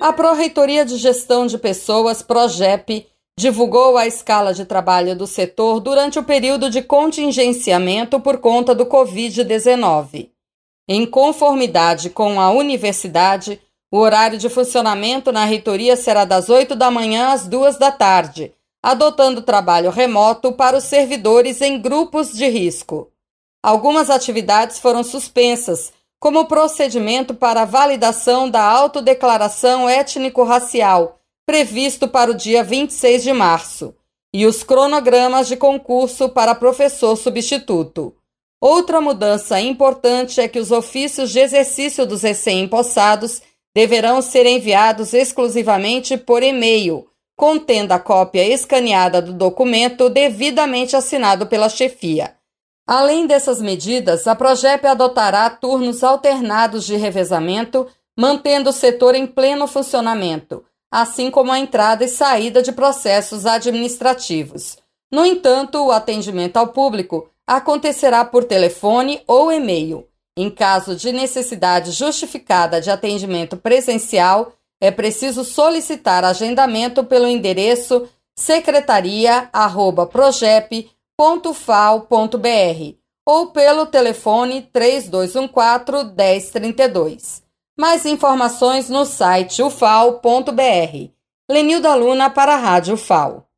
A Pró-Reitoria de Gestão de Pessoas, PROGEP, divulgou a escala de trabalho do setor durante o período de contingenciamento por conta do Covid-19. Em conformidade com a universidade, o horário de funcionamento na reitoria será das 8 da manhã às 2 da tarde, adotando trabalho remoto para os servidores em grupos de risco. Algumas atividades foram suspensas, como procedimento para a validação da autodeclaração étnico-racial previsto para o dia 26 de março, e os cronogramas de concurso para professor substituto. Outra mudança importante é que os ofícios de exercício dos recém-impossados deverão ser enviados exclusivamente por e-mail, contendo a cópia escaneada do documento devidamente assinado pela chefia. Além dessas medidas, a Progep adotará turnos alternados de revezamento, mantendo o setor em pleno funcionamento, assim como a entrada e saída de processos administrativos. No entanto, o atendimento ao público acontecerá por telefone ou e-mail. Em caso de necessidade justificada de atendimento presencial, é preciso solicitar agendamento pelo endereço secretaria@progep.fal.br ou pelo telefone 3214 1032. Mais informações no site ufal.br. Lenilda Luna para a Rádio UFAL.